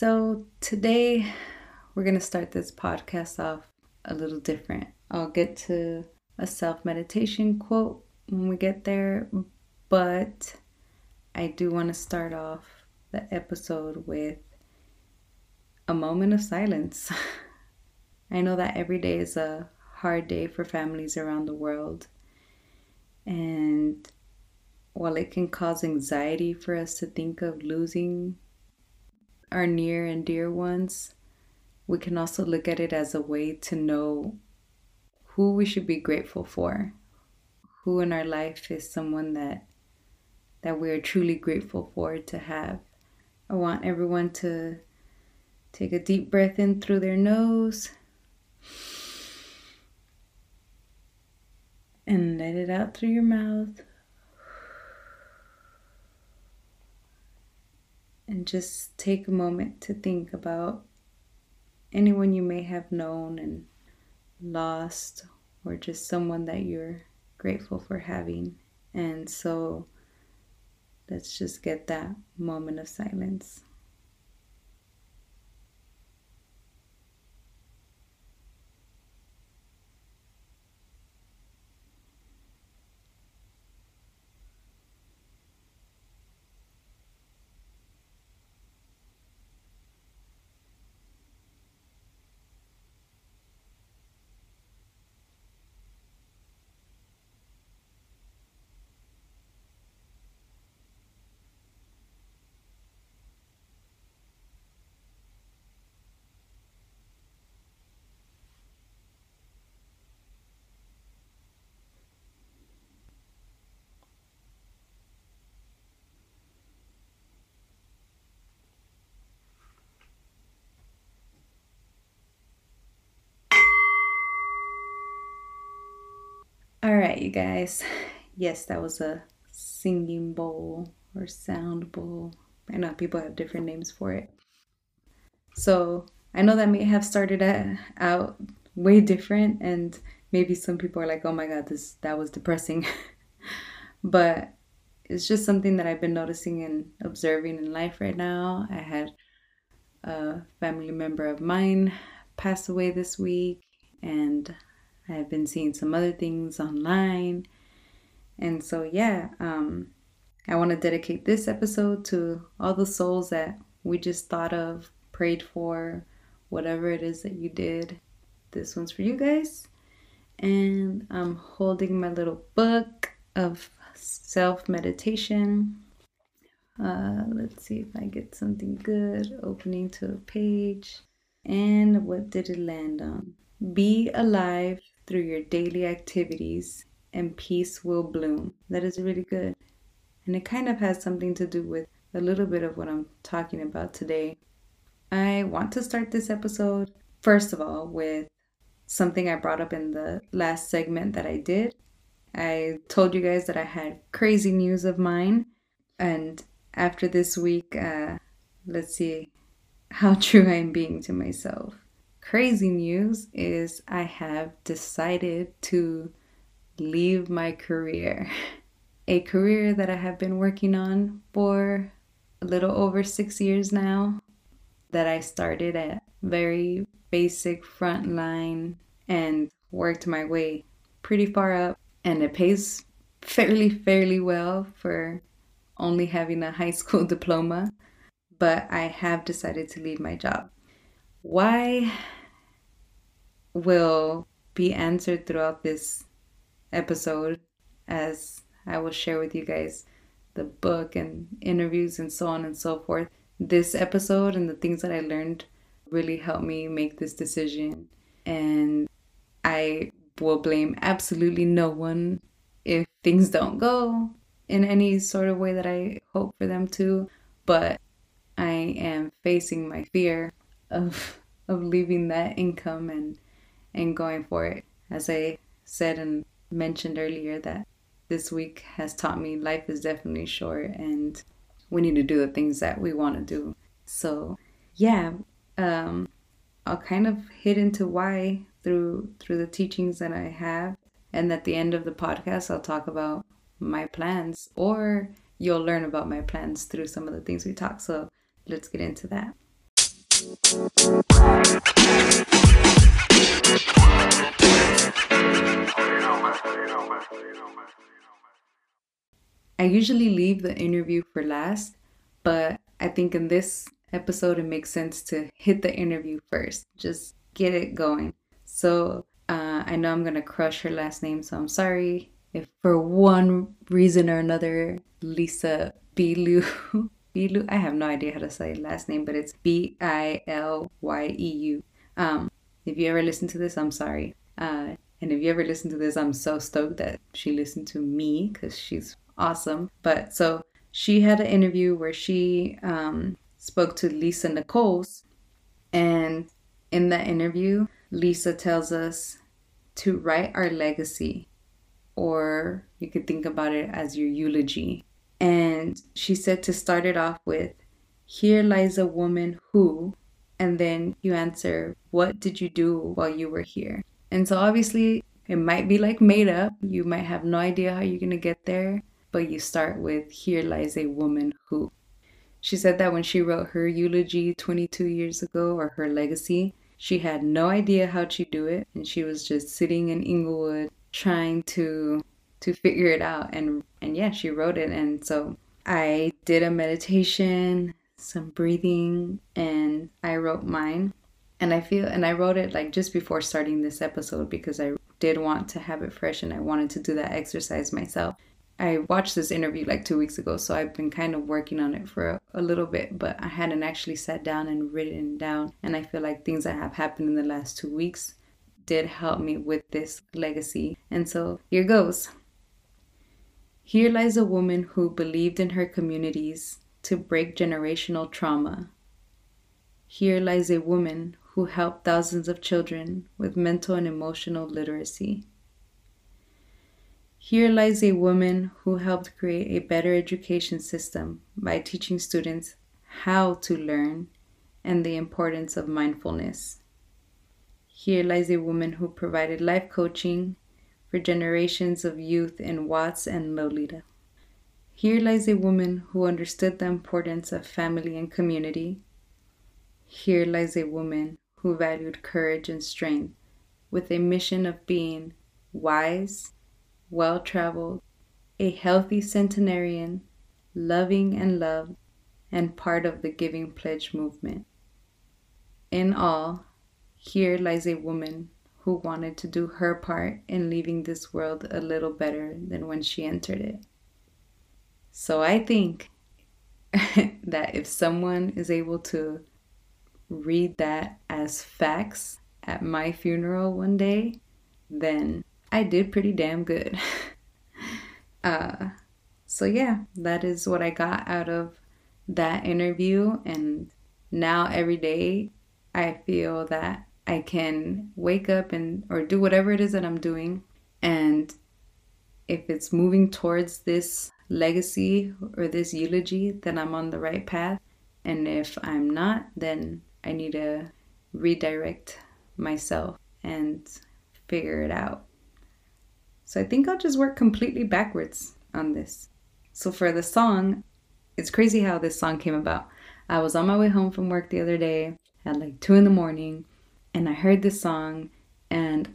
So, today we're going to start this podcast off a little different. I'll get to a self meditation quote when we get there, but I do want to start off the episode with a moment of silence. I know that every day is a hard day for families around the world. And while it can cause anxiety for us to think of losing our near and dear ones, we can also look at it as a way to know who we should be grateful for. Who in our life is someone that that we are truly grateful for to have. I want everyone to take a deep breath in through their nose and let it out through your mouth. And just take a moment to think about anyone you may have known and lost, or just someone that you're grateful for having. And so let's just get that moment of silence. All right, you guys. Yes, that was a singing bowl or sound bowl. I know people have different names for it. So I know that may have started out way different, and maybe some people are like, "Oh my God, this that was depressing," but it's just something that I've been noticing and observing in life right now. I had a family member of mine pass away this week, and I've been seeing some other things online. And so, yeah, um, I want to dedicate this episode to all the souls that we just thought of, prayed for, whatever it is that you did. This one's for you guys. And I'm holding my little book of self meditation. Uh, let's see if I get something good. Opening to a page. And what did it land on? Be alive through your daily activities, and peace will bloom. That is really good. And it kind of has something to do with a little bit of what I'm talking about today. I want to start this episode, first of all, with something I brought up in the last segment that I did. I told you guys that I had crazy news of mine. And after this week, uh, let's see how true I'm being to myself crazy news is I have decided to leave my career. A career that I have been working on for a little over six years now, that I started at very basic front line and worked my way pretty far up. And it pays fairly, fairly well for only having a high school diploma. But I have decided to leave my job. Why will be answered throughout this episode as I will share with you guys the book and interviews and so on and so forth. This episode and the things that I learned really helped me make this decision. And I will blame absolutely no one if things don't go in any sort of way that I hope for them to. But I am facing my fear of of leaving that income and and going for it. As I said and mentioned earlier, that this week has taught me life is definitely short and we need to do the things that we want to do. So, yeah, um, I'll kind of hit into why through through the teachings that I have, and at the end of the podcast, I'll talk about my plans, or you'll learn about my plans through some of the things we talk. So, let's get into that. I usually leave the interview for last, but I think in this episode it makes sense to hit the interview first. Just get it going. So uh, I know I'm gonna crush her last name, so I'm sorry if for one reason or another Lisa Bilu Bilu I have no idea how to say last name, but it's B I L Y E U. Um, if you ever listen to this, I'm sorry. Uh, and if you ever listen to this, I'm so stoked that she listened to me because she's awesome. But so she had an interview where she um, spoke to Lisa Nichols. And in that interview, Lisa tells us to write our legacy, or you could think about it as your eulogy. And she said to start it off with, Here lies a woman who, and then you answer, What did you do while you were here? And so obviously, it might be like made up. You might have no idea how you're going to get there but you start with Here lies a woman who. She said that when she wrote her eulogy 22 years ago, or her legacy, she had no idea how to do it, and she was just sitting in Inglewood trying to to figure it out. And and yeah, she wrote it. And so I did a meditation, some breathing, and I wrote mine. And I feel and I wrote it like just before starting this episode because I did want to have it fresh and I wanted to do that exercise myself. I watched this interview like two weeks ago, so I've been kind of working on it for a, a, little bit, but I hadn't actually sat down and written down. And I feel like things that have happened in the last two weeks did help me with this legacy. And so here goes. Here lies a woman who believed in her communities to break generational trauma. Here lies a woman who helped thousands of children with mental and emotional literacy. Here lies a woman who helped create a better education system by teaching students how to learn and the importance of mindfulness. Here lies a woman who provided life coaching for generations of youth in Watts and Lolita. Here lies a woman who understood the importance of family and community. Here lies a woman who valued courage and strength with a mission of being wise well traveled, a healthy centenarian, loving and loved, and part of the Giving Pledge movement. In all, here lies a woman who wanted to do her part in leaving this world a little better than when she entered it. So I think that if someone is able to read that as facts at my funeral one day, then I did pretty damn good. uh, so, yeah, that is what I got out of that interview. And now every day I feel that I can wake up and or do whatever it is that I'm doing. And if it's moving towards this legacy or this eulogy, then I'm on the right path. And if I'm not, then I need to redirect myself and figure it out. So I think I'll just work completely backwards on this. So for the song, it's crazy how this song came about. I was on my way home from work the other day at like two in the morning and I heard this song and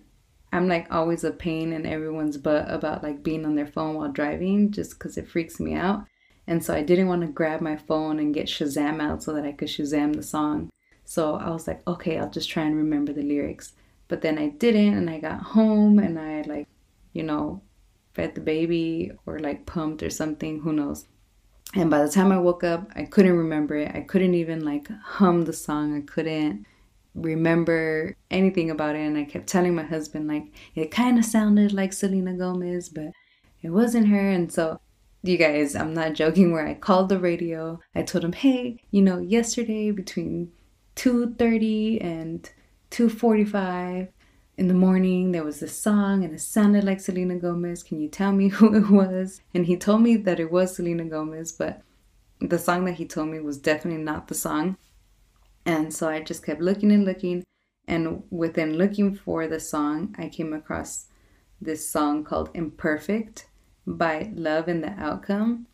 I'm like always a pain in everyone's butt about like being on their phone while driving just because it freaks me out. And so I didn't want to grab my phone and get Shazam out so that I could Shazam the song. So I was like, okay, I'll just try and remember the lyrics. But then I didn't and I got home and I like you know, fed the baby or like pumped or something, who knows. And by the time I woke up, I couldn't remember it. I couldn't even like hum the song. I couldn't remember anything about it. And I kept telling my husband, like, it kind of sounded like Selena Gomez, but it wasn't her. And so, you guys, I'm not joking, where I called the radio. I told him, hey, you know, yesterday between 2.30 and 2.45, in the morning there was this song and it sounded like Selena Gomez. Can you tell me who it was? And he told me that it was Selena Gomez, but the song that he told me was definitely not the song. And so I just kept looking and looking. And within looking for the song, I came across this song called Imperfect by Love and the Outcome.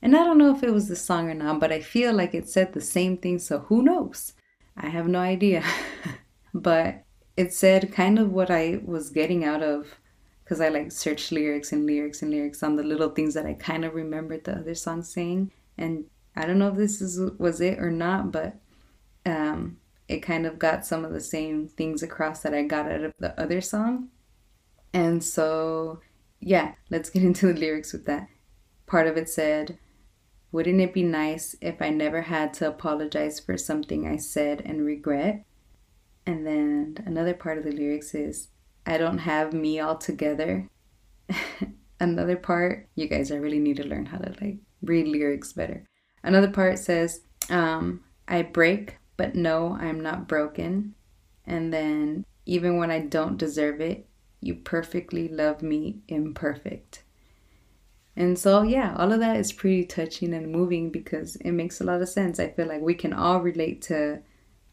And I don't know if it was the song or not, but I feel like it said the same thing, so who knows? I have no idea. but it said kind of what I was getting out of because I like searched lyrics and lyrics and lyrics on the little things that I kind of remembered the other song saying. And I don't know if this is was it or not, but um, it kind of got some of the same things across that I got out of the other song. And so, yeah, let's get into the lyrics with that. Part of it said, Wouldn't it be nice if I never had to apologize for something I said and regret? And then another part of the lyrics is, I don't have me all together. another part, you guys, I really need to learn how to like read lyrics better. Another part says, um, I break, but no, I'm not broken. And then, even when I don't deserve it, you perfectly love me imperfect. And so, yeah, all of that is pretty touching and moving because it makes a lot of sense. I feel like we can all relate to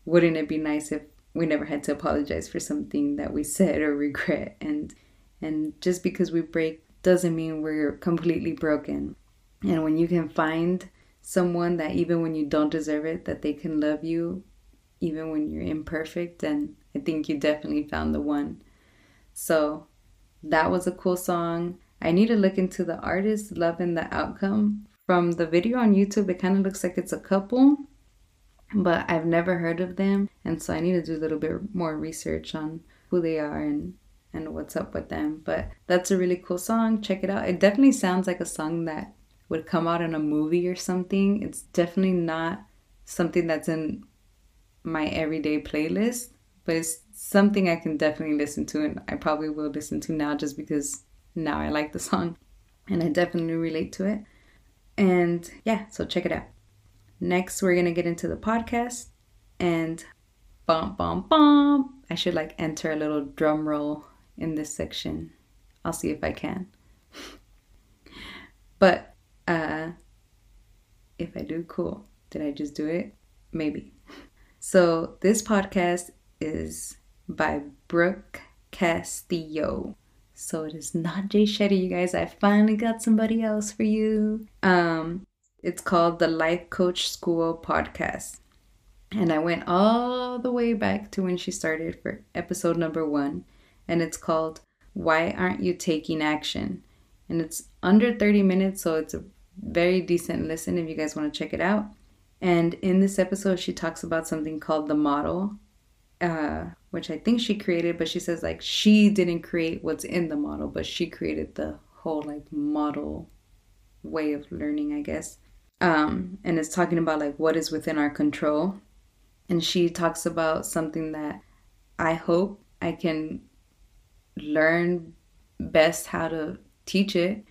wouldn't it be nice if we never had to apologize for something that we said or regret and and just because we break doesn't mean we're completely broken. And when you can find someone that even when you don't deserve it that they can love you even when you're imperfect then I think you definitely found the one. So that was a cool song. I need to look into the artist Love and the Outcome. From the video on YouTube, it kind of looks like it's a couple, but I've never heard of them. And so I need to do a little bit more research on who they are and, and what's up with them. But that's a really cool song. Check it out. It definitely sounds like a song that would come out in a movie or something. It's definitely not something that's in my everyday playlist, but it's something I can definitely listen to, and I probably will listen to now just because now I like the song and I definitely relate to it. And yeah, so check it out. Next, we're gonna get into the podcast and bum bum bum. I should like enter a little drum roll in this section. I'll see if I can. but uh if I do, cool. Did I just do it? Maybe. So this podcast is by Brooke Castillo. So it is not Jay Shetty, you guys. I finally got somebody else for you. Um, it's called the Life Coach School Podcast. And I went all the way back to when she started for episode number one. And it's called Why Aren't You Taking Action? And it's under 30 minutes, so it's a very decent listen if you guys want to check it out. And in this episode, she talks about something called the model, uh, which I think she created, but she says like she didn't create what's in the model, but she created the whole like model way of learning, I guess. Um, and it's talking about like what is within our control. And she talks about something that I hope I can learn best how to teach it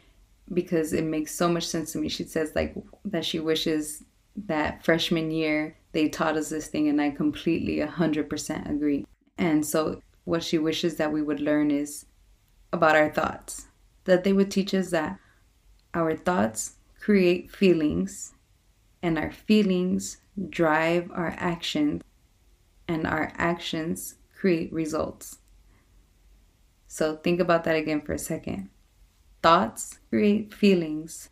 because it makes so much sense to me. She says like that she wishes that freshman year they taught us this thing and I completely 100% agree. And so what she wishes that we would learn is about our thoughts. That they would teach us that our thoughts create feelings and our feelings drive our actions and our actions create results. So think about that again for a second. Thoughts create feelings.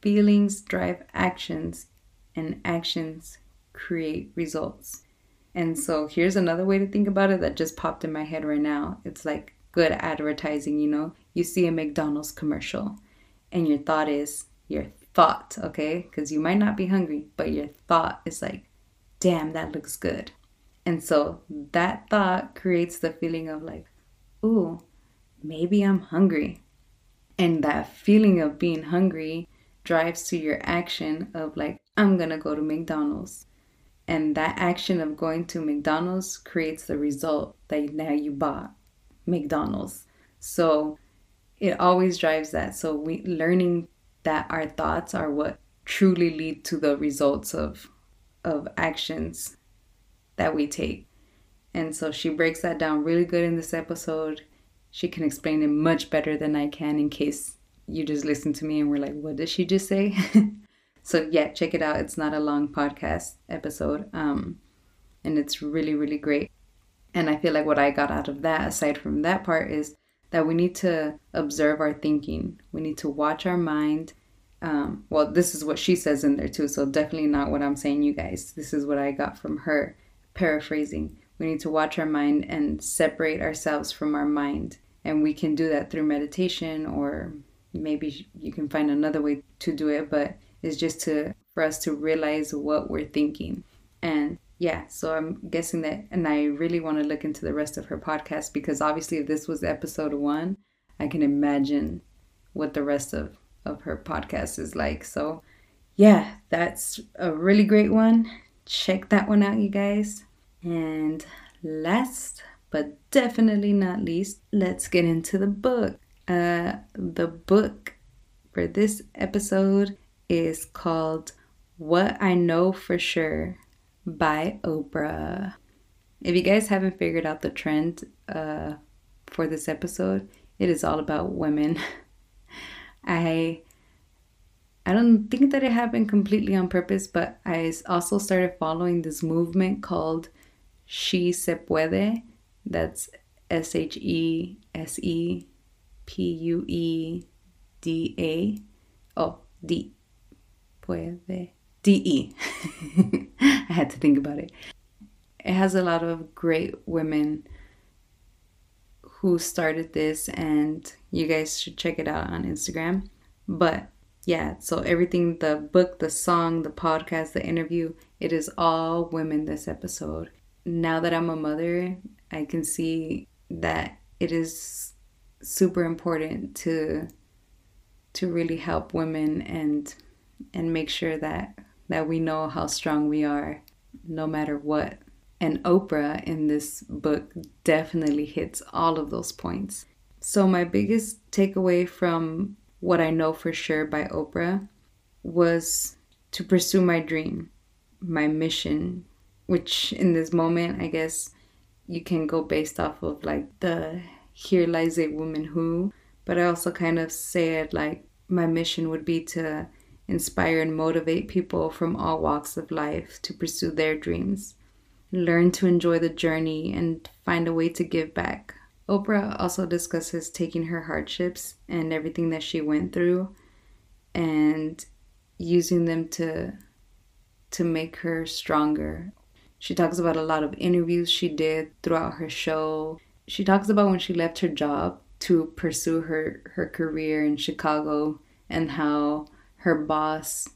Feelings drive actions and actions create results. And mm-hmm. so here's another way to think about it that just popped in my head right now. It's like good advertising, you know? You see a McDonald's commercial and your thought is your thought, okay? Because you might not be hungry, but your thought is like, damn, that looks good. And so that thought creates the feeling of like, ooh, maybe I'm hungry. And that feeling of being hungry drives to your action of like, I'm gonna go to McDonald's. And that action of going to McDonald's creates the result that now you bought McDonald's. So it always drives that. So we learning that our thoughts are what truly lead to the results of of actions that we take. And so she breaks that down really good in this episode. She can explain it much better than I can in case you just listen to me and we're like, what did she just say? so yeah, check it out. It's not a long podcast episode. Um, and it's really, really great. And I feel like what I got out of that, aside from that part, is that we need to observe our thinking. We need to watch our mind. Um, well, this is what she says in there too, so definitely not what I'm saying, you guys. This is what I got from her. paraphrasing. We need to watch our mind and separate ourselves from our mind. And we can do that through meditation or maybe you can find another way to do it, but it's just to for us to realize what we're thinking. And yeah, so I'm guessing that and I really want to look into the rest of her podcast because obviously if this was episode 1, I can imagine what the rest of of her podcast is like. So yeah, that's a really great one. Check that one out, you guys. And last but definitely not least, let's get into the book. Uh, the book for this episode is called What I Know for Sure by Oprah. If you guys haven't figured out the trend uh, for this episode, it is all about women. I I don't think that it happened completely on purpose, but I also started following this movement called She Se Puede. That's S H E S E P U E D A. Oh, D. Puede. D E. I had to think about it. It has a lot of great women who started this, and you guys should check it out on Instagram. But yeah, so everything the book, the song, the podcast, the interview it is all women this episode. Now that I'm a mother, I can see that it is super important to to really help women and and make sure that that we know how strong we are no matter what. And Oprah in this book definitely hits all of those points. So my biggest takeaway from what I Know for Sure by Oprah was to pursue my dream, my mission, which in this moment, I guess you can go based off of like the Here Lies a Woman Who, but I also kind of say it like my mission would be to inspire and motivate people from all walks of life to pursue their dreams, learn to enjoy the journey, and find a way to give back Oprah also discusses taking her hardships and everything that she went through and using them to to make her stronger. She talks about a lot of interviews she did throughout her show. She talks about when she left her job to pursue her her career in Chicago and how her boss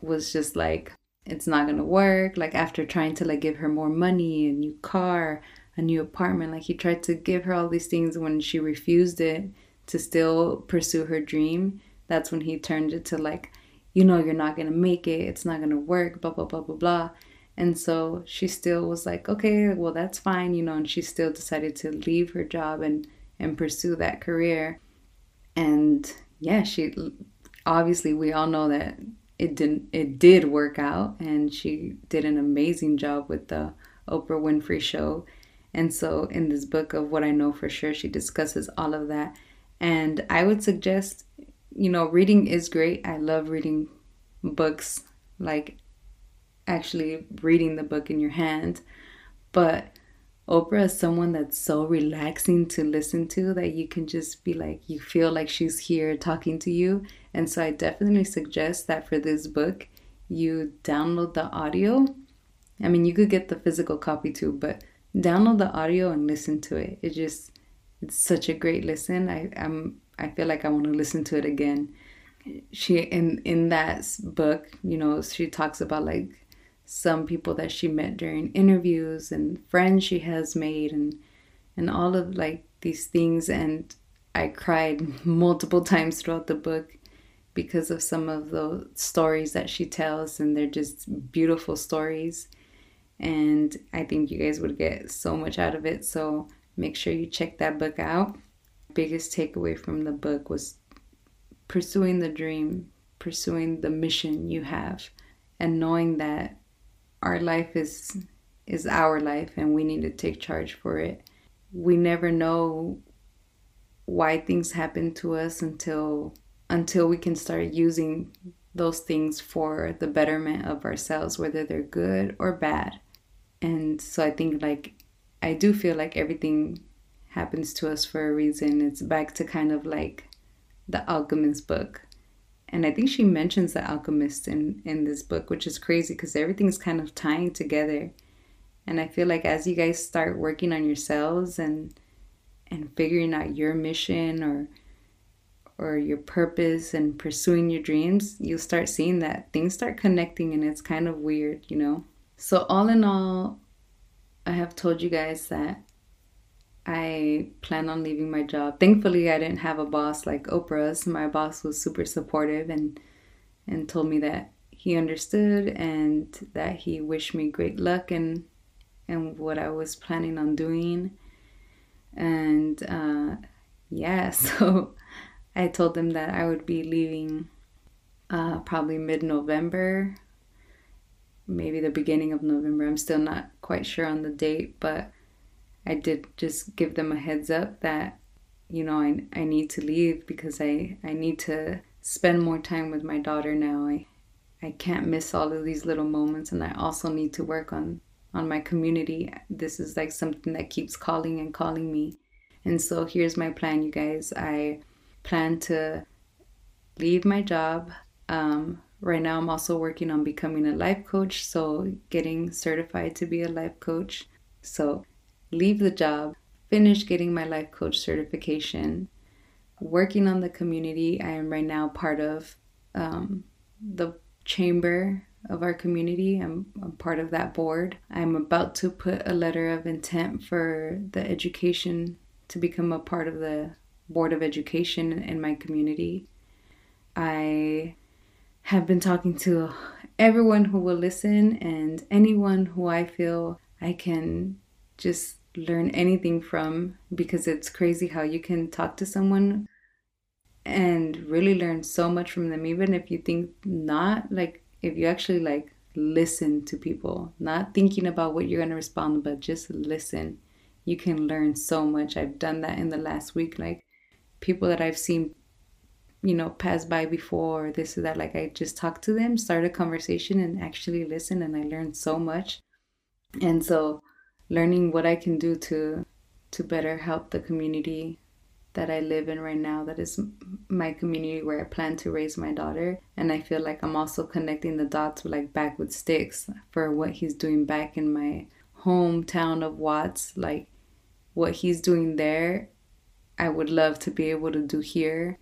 was just like it's not to work like after trying to like give her more money a new car a new apartment. Like he tried to give her all these things when she refused it to still pursue her dream. That's when he turned it to like, you know, you're not gonna make it, it's not gonna work, blah, blah, blah, blah, blah. And so she still was like, okay, well, that's fine, you know, and she still decided to leave her job and, and pursue that career. And yeah, she obviously, we all know that it didn't, it did work out, and she did an amazing job with the Oprah Winfrey show and so, in this book of What I Know for Sure, she discusses all of that. And I would suggest, you know, reading is great. I love reading books, like actually reading the book in your hand. But Oprah is someone that's so relaxing to listen to that you can just be like, you feel like she's here talking to you. And so, I definitely suggest that for this book, you download the audio. I mean, you could get the physical copy too, but download the audio and listen to it. It just it's such a great listen. I am I feel like I want to listen to it again. She in in that book, you know, she talks about like some people that she met during interviews and friends she has made and and all of like these things and I cried multiple times throughout the book because of some of the stories that she tells and they're just beautiful stories and I think you guys would get so much out of it. So make sure you check that book out. Biggest takeaway from the book was pursuing the dream, pursuing the mission you have, and knowing that our life is is our life and we need to take charge for it. We never know why things happen to us until until we can start using those things for the betterment of ourselves, whether they're good or bad. And so I think like I do feel like everything happens to us for a reason. It's back to kind of like the alchemist book. And I think she mentions the alchemist in in this book, which is crazy because everything's kind of tying together. And I feel like as you guys start working on yourselves and and figuring out your mission or or your purpose and pursuing your dreams, you'll start seeing that things start connecting and it's kind of weird, you know. So all in all, I have told you guys that I plan on leaving my job. Thankfully, I didn't have a boss like Oprah's. My boss was super supportive and and told me that he understood and that he wished me great luck and and what I was planning on doing. And uh, yeah, so I told them that I would be leaving uh, probably mid November, maybe the beginning of November. I'm still not quite sure on the date, but I did just give them a heads up that, you know, I, I need to leave because I, I need to spend more time with my daughter now. I, I can't miss all of these little moments, and I also need to work on on my community. This is like something that keeps calling and calling me. And so here's my plan, you guys. I plan to leave my job. Um, right now, I'm also working on becoming a life coach, so getting certified to be a life coach. So leave the job, finish getting my life coach certification, working on the community. I am right now part of um, the chamber of our community. I'm, I'm part of that board. I'm about to put a letter of intent for the education to become a part of the board of education in my community. I have been talking to everyone who will listen and anyone who I feel I can just learn anything from because it's crazy how you can talk to someone and really learn so much from them even if you think not like if you actually like listen to people not thinking about what you're going to respond but just listen. You can learn so much. I've done that in the last week like people that i've seen you know pass by before this or that like i just talked to them start a conversation and actually listen and i learned so much. And so learning what I can do to to better help the community that I live in right now that is my community where I plan to raise my daughter. And I feel like I'm also connecting the dots with like back with sticks for what he's doing back in my hometown of Watts. Like what he's doing there I would love to be able to do here.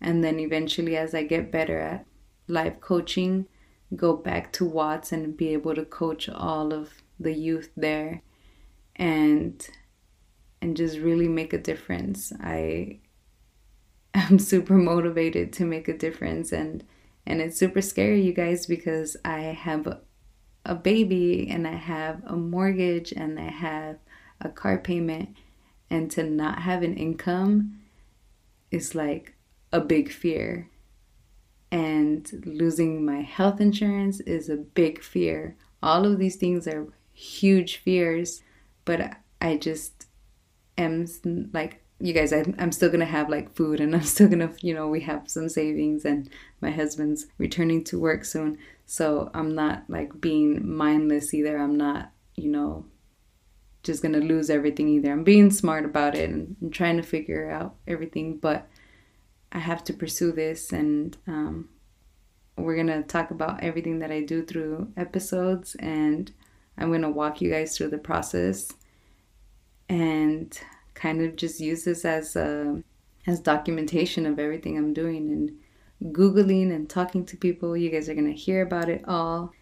And then eventually as I get better at life coaching go back to Watts and be able to coach all of the youth there and and just really make a difference. I am super motivated to make a difference and and it's super scary you guys because I have a baby and I have a mortgage and I have a car payment and to not have an income is like a big fear. And losing my health insurance is a big fear. All of these things are huge fears but I just am like you guys I'm, I'm still gonna have like food and i'm still gonna you know we have some savings and my husband's returning to work soon. So i'm not like being mindless either. I'm not you know just gonna lose everything either. I'm being smart about it and, trying to figure out everything but i have to pursue this and um, we're gonna talk about everything that i do through episodes and I'm going to walk you guys through the process and kind of just use this as a, as documentation of everything I'm doing and googling and talking to people. You guys are going to hear about it all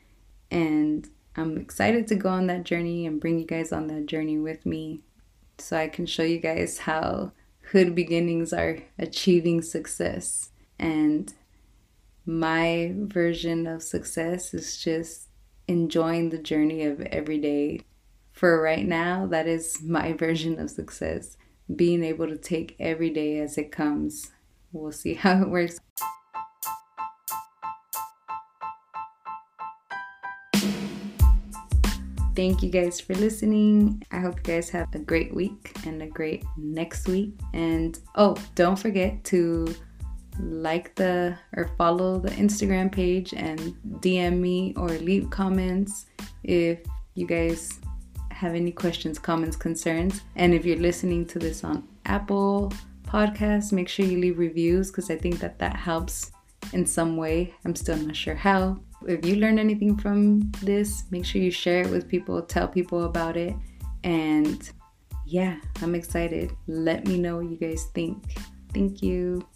and I'm excited to go on that journey and bring you guys on that journey with me so I can show you guys how hood beginnings are achieving success. And my version of success is just enjoying the journey of every day. For right now, that is my version of success. Being able to take every day as it comes. We'll see how it works. Thank you guys for listening. I hope you guys have a great week and a great next week. And oh, don't forget to like the or follow the Instagram page and DM me or leave comments if you guys have any questions, comments, concerns. And if you're listening to this on Apple Podcasts, make sure you leave reviews because I think that that helps in some way. I'm still not sure how, If you learn anything from this, make sure you share it with people, tell people about it. And yeah, I'm excited. Let me know what you guys think. Thank you.